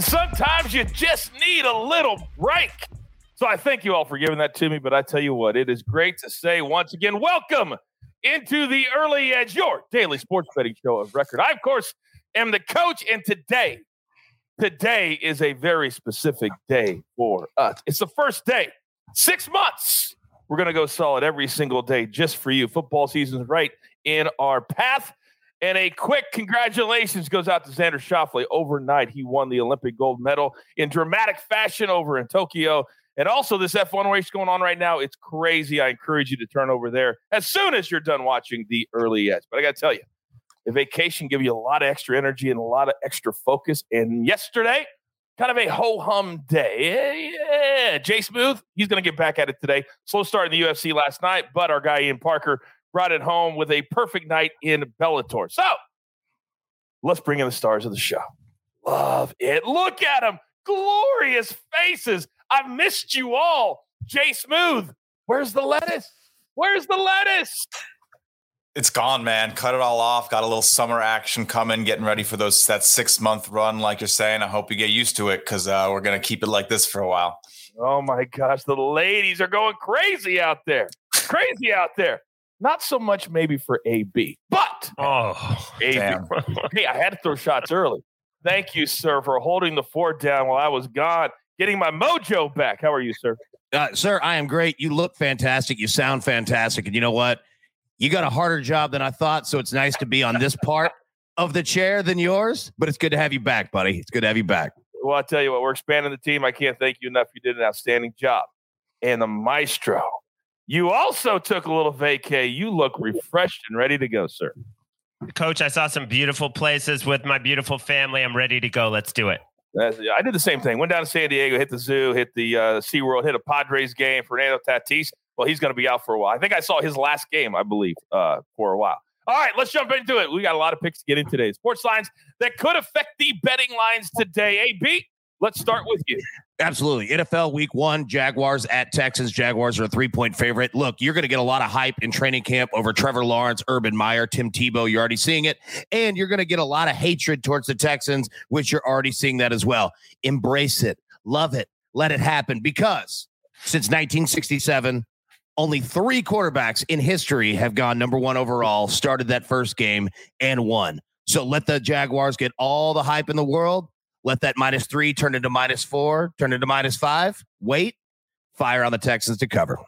Sometimes you just need a little break. So I thank you all for giving that to me. But I tell you what, it is great to say once again, welcome into the early edge, your daily sports betting show of record. I, of course, am the coach, and today, today is a very specific day for us. It's the first day, six months. We're going to go solid every single day just for you. Football season's right in our path. And a quick congratulations goes out to Xander Schauffele. Overnight, he won the Olympic gold medal in dramatic fashion over in Tokyo. And also, this F1 race going on right now, it's crazy. I encourage you to turn over there as soon as you're done watching the early edge. But I got to tell you, the vacation give you a lot of extra energy and a lot of extra focus. And yesterday, kind of a ho hum day. Yeah, Jay Smooth, he's going to get back at it today. Slow start in the UFC last night, but our guy Ian Parker brought it home with a perfect night in Bellator. So let's bring in the stars of the show. Love it. Look at them. Glorious faces. I've missed you all. Jay Smooth, where's the lettuce? Where's the lettuce? It's gone, man. Cut it all off. Got a little summer action coming. Getting ready for those that six month run, like you're saying. I hope you get used to it because uh, we're gonna keep it like this for a while. Oh my gosh, the ladies are going crazy out there. Crazy out there. Not so much maybe for AB, but oh, AB. damn. hey, I had to throw shots early. Thank you, sir, for holding the fort down while I was gone, getting my mojo back. How are you, sir? Uh, sir, I am great. You look fantastic. You sound fantastic. And you know what? You got a harder job than I thought. So it's nice to be on this part of the chair than yours, but it's good to have you back, buddy. It's good to have you back. Well, I'll tell you what, we're expanding the team. I can't thank you enough. You did an outstanding job. And the maestro, you also took a little vacay. You look refreshed and ready to go, sir. Coach, I saw some beautiful places with my beautiful family. I'm ready to go. Let's do it. That's- I did the same thing. Went down to San Diego, hit the zoo, hit the uh, SeaWorld, hit a Padres game. Fernando Tatis. Well, he's going to be out for a while. I think I saw his last game, I believe, uh, for a while. All right, let's jump into it. We got a lot of picks to get in today. Sports lines that could affect the betting lines today. AB, let's start with you. Absolutely. NFL week one, Jaguars at Texans. Jaguars are a three point favorite. Look, you're going to get a lot of hype in training camp over Trevor Lawrence, Urban Meyer, Tim Tebow. You're already seeing it. And you're going to get a lot of hatred towards the Texans, which you're already seeing that as well. Embrace it, love it, let it happen because since 1967, only three quarterbacks in history have gone number one overall, started that first game, and won. So let the Jaguars get all the hype in the world. Let that minus three turn into minus four, turn into minus five. Wait, fire on the Texans to cover.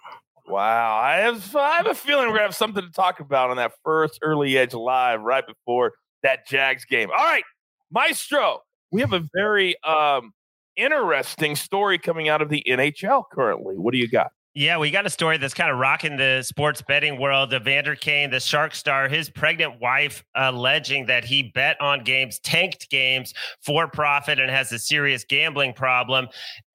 Wow, I have I have a feeling we're gonna have something to talk about on that first early edge live right before that Jags game. All right, Maestro, we have a very um, interesting story coming out of the NHL currently. What do you got? Yeah, we got a story that's kind of rocking the sports betting world. Evander Kane, the Shark star, his pregnant wife alleging that he bet on games, tanked games for profit, and has a serious gambling problem.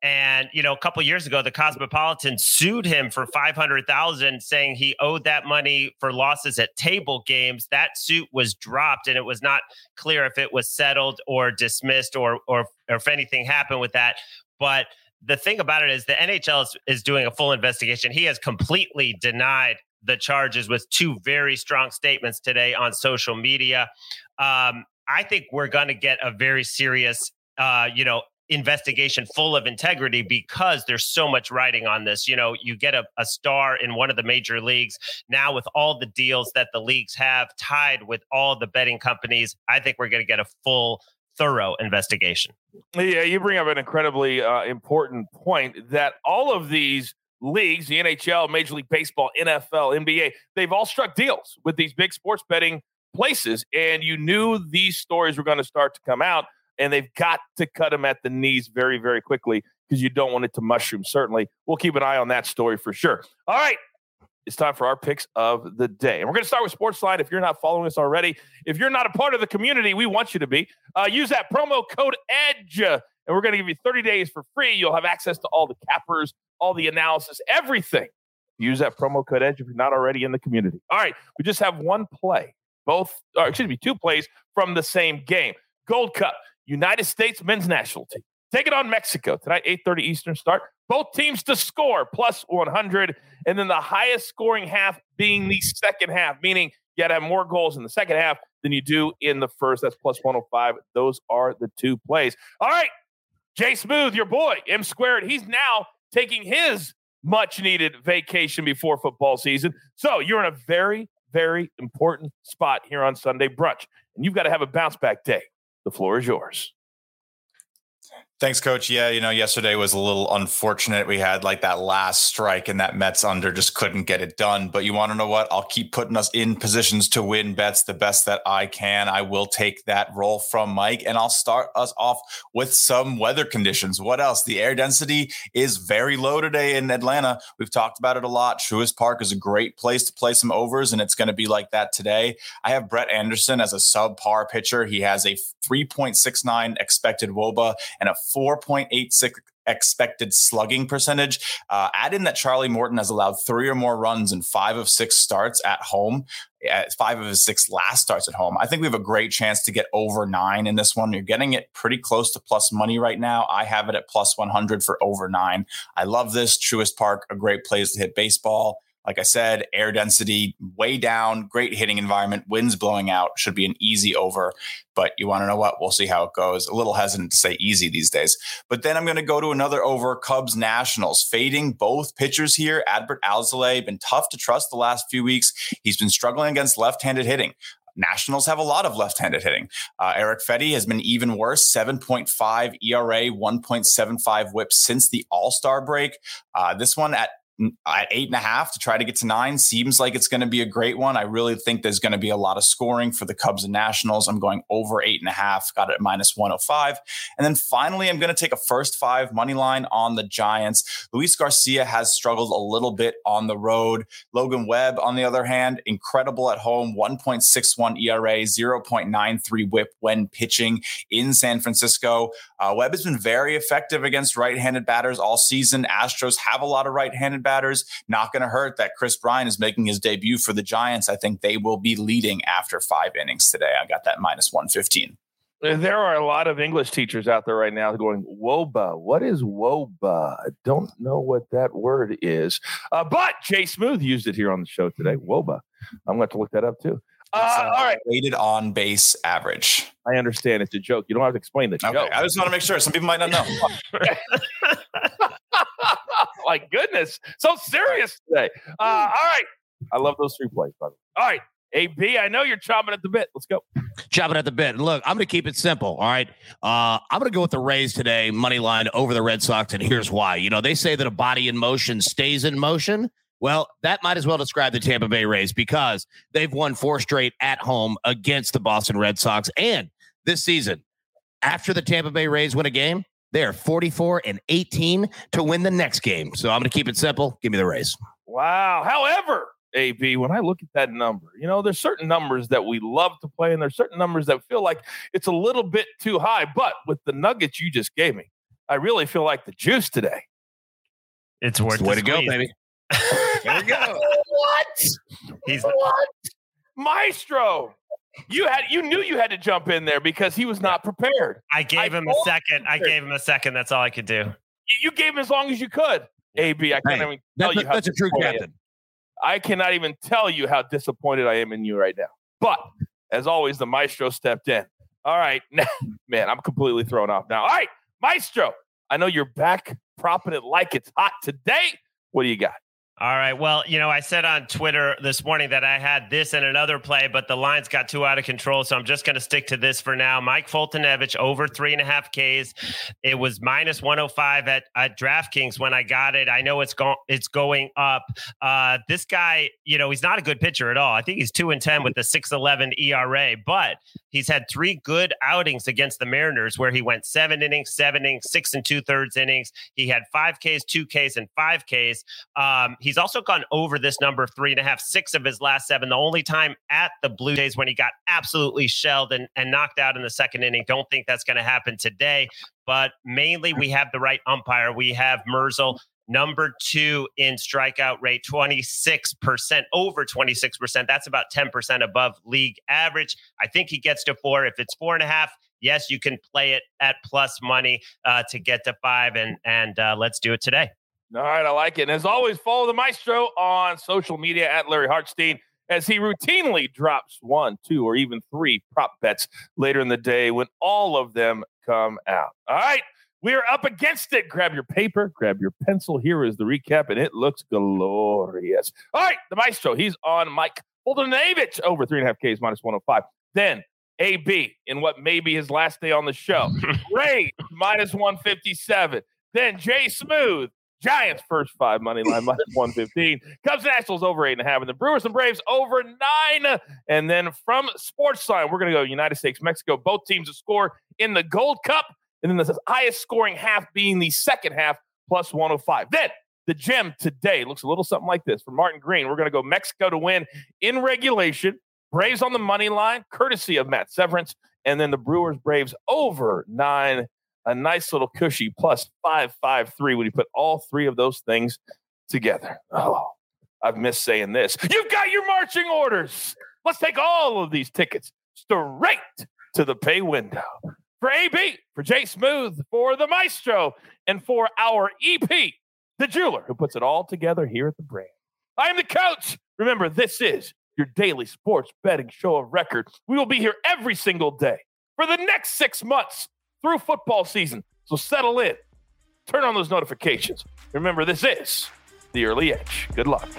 And you know, a couple years ago, the Cosmopolitan sued him for five hundred thousand, saying he owed that money for losses at table games. That suit was dropped, and it was not clear if it was settled or dismissed, or or, or if anything happened with that. But the thing about it is the NHL is, is doing a full investigation. He has completely denied the charges with two very strong statements today on social media. Um, I think we're going to get a very serious, uh, you know, investigation full of integrity because there's so much writing on this. You know, you get a, a star in one of the major leagues now with all the deals that the leagues have tied with all the betting companies. I think we're going to get a full thorough investigation. Yeah, you bring up an incredibly uh, important point that all of these leagues, the NHL, Major League Baseball, NFL, NBA, they've all struck deals with these big sports betting places. And you knew these stories were going to start to come out, and they've got to cut them at the knees very, very quickly because you don't want it to mushroom. Certainly, we'll keep an eye on that story for sure. All right it's time for our picks of the day. And we're going to start with Sportsline. If you're not following us already, if you're not a part of the community, we want you to be. Uh, use that promo code EDGE, and we're going to give you 30 days for free. You'll have access to all the cappers, all the analysis, everything. Use that promo code EDGE if you're not already in the community. All right, we just have one play, both, excuse me, two plays from the same game. Gold Cup, United States men's national team. Take it on Mexico tonight, 8:30 Eastern start. Both teams to score plus 100, and then the highest scoring half being the second half, meaning you got to have more goals in the second half than you do in the first. That's plus 105. Those are the two plays. All right, Jay Smooth, your boy, M squared, he's now taking his much needed vacation before football season. So you're in a very, very important spot here on Sunday brunch, and you've got to have a bounce back day. The floor is yours. Thanks, coach. Yeah, you know, yesterday was a little unfortunate. We had like that last strike and that Mets under just couldn't get it done. But you want to know what? I'll keep putting us in positions to win bets the best that I can. I will take that role from Mike and I'll start us off with some weather conditions. What else? The air density is very low today in Atlanta. We've talked about it a lot. Truist Park is a great place to play some overs, and it's going to be like that today. I have Brett Anderson as a subpar pitcher. He has a 3.69 expected Woba and a 4.86 expected slugging percentage. Uh, add in that Charlie Morton has allowed three or more runs in five of six starts at home, at five of his six last starts at home. I think we have a great chance to get over nine in this one. You're getting it pretty close to plus money right now. I have it at plus 100 for over nine. I love this. Truist Park, a great place to hit baseball. Like I said, air density way down, great hitting environment, winds blowing out, should be an easy over. But you want to know what? We'll see how it goes. A little hesitant to say easy these days. But then I'm going to go to another over Cubs Nationals, fading both pitchers here. Adbert Alzolay, been tough to trust the last few weeks. He's been struggling against left handed hitting. Nationals have a lot of left-handed hitting. Uh, Erick Fedde has been even worse, 7.5 ERA, 1.75 WHIP since the All-Star break. Uh, this one at at eight and a half to try to get to nine seems like it's going to be a great one. I really think there's going to be a lot of scoring for the Cubs and Nationals. I'm going over eight and a half, got it at minus 105. And then finally, I'm going to take a first five money line on the Giants. Luis Garcia has struggled a little bit on the road. Logan Webb, on the other hand, incredible at home 1.61 ERA, 0.93 whip when pitching in San Francisco. Uh, Webb has been very effective against right handed batters all season. Astros have a lot of right handed batters. Not going to hurt that Kris Bryant is making his debut for the Giants. I think they will be leading after five innings today. I got that minus 115. There are a lot of English teachers out there right now going, Woba. What is Woba? I don't know what that word is. Uh, but Jay Smooth used it here on the show today. Woba. I'm going to look that up too. Uh, uh, all right. Weighted on base average. I understand. It's a joke. You don't have to explain the joke. Okay. I just want to make sure. Some people might not know. My goodness. So serious today. Uh, all right. I love those three plays, by the way. All right. AB, I know you're chopping at the bit. Let's go. Chopping at the bit. Look, I'm going to keep it simple. All right. Uh, I'm going to go with the Rays today, money line over the Red Sox. And here's why. You know, they say that a body in motion stays in motion. Well, that might as well describe the Tampa Bay Rays because they've won four straight at home against the Boston Red Sox. And this season, after the Tampa Bay Rays win a game, they are 44 and 18 to win the next game. So I'm going to keep it simple. Give me the Rays. Wow. However, AB, when I look at that number, you know, there's certain numbers that we love to play, and there's certain numbers that feel like it's a little bit too high. But with the nuggets you just gave me, I really feel like the juice today. It's worth it's the way to go, baby. there we go. what? He's what? Maestro. You had you knew you had to jump in there because he was not prepared. I gave I him a second. I gave him a second. That's all I could do. You gave him as long as you could. AB, I can't hey, even tell you how that's a true captain. I cannot even tell you how disappointed I am in you right now. But as always, the maestro stepped in. All right, man, I'm completely thrown off now. All right, maestro, I know you're back propping it like it's hot today. What do you got? All right. Well, you know, I said on Twitter this morning that I had this and another play, but the lines got too out of control. So I'm just going to stick to this for now. Mike Foltynewicz over three and a half Ks. It was minus 105 at, at DraftKings when I got it. I know it's going it's going up. Uh, this guy, you know, he's not a good pitcher at all. I think he's two and ten with a 6.11 ERA, but he's had three good outings against the Mariners where he went seven innings, seven innings, six and two thirds innings. He had five Ks, two Ks, and five Ks. Um, He's also gone over this number of three and a half, six of his last seven. The only time at the Blue Jays when he got absolutely shelled and, and knocked out in the second inning. Don't think that's going to happen today. But mainly, we have the right umpire. We have Merzel number two in strikeout rate 26% over 26% that's about 10% above league average i think he gets to four if it's four and a half yes you can play it at plus money uh, to get to five and and uh, let's do it today all right, I like it. And as always, follow the maestro on social media at Larry Hartstein as he routinely drops one, two, or even three prop bets later in the day when all of them come out. All right, We are up against it. Grab your paper, grab your pencil. Here is the recap, and it looks glorious. All right, the maestro, he's on Mike Foltynewicz over three and a half Ks minus 105. Then AB in what may be his last day on the show. Ray minus 157. Then Jay Smooth, Giants first five money line minus 115. Cubs Nationals over eight and a half. And the Brewers and Braves over nine. And then from Sports Line, we're going to go United States, Mexico. Both teams to score in the Gold Cup. And then the highest scoring half being the second half plus 105. Then the gem today looks a little something like this. For Martin Green, we're going to go Mexico to win in regulation. Braves on the money line, courtesy of Matt Severance. And then the Brewers Braves over nine, a nice little cushy plus five, five, three when you put all three of those things together. Oh, I've missed saying this. You've got your marching orders. Let's take all of these tickets straight to the pay window. For AB, for Jay Smooth, for the Maestro, and for our EP, the jeweler who puts it all together here at the brand. I am the coach. Remember, this is your daily sports betting show of record. We will be here every single day for the next six months through football season. So settle in, turn on those notifications. Remember, this is the early edge. Good luck.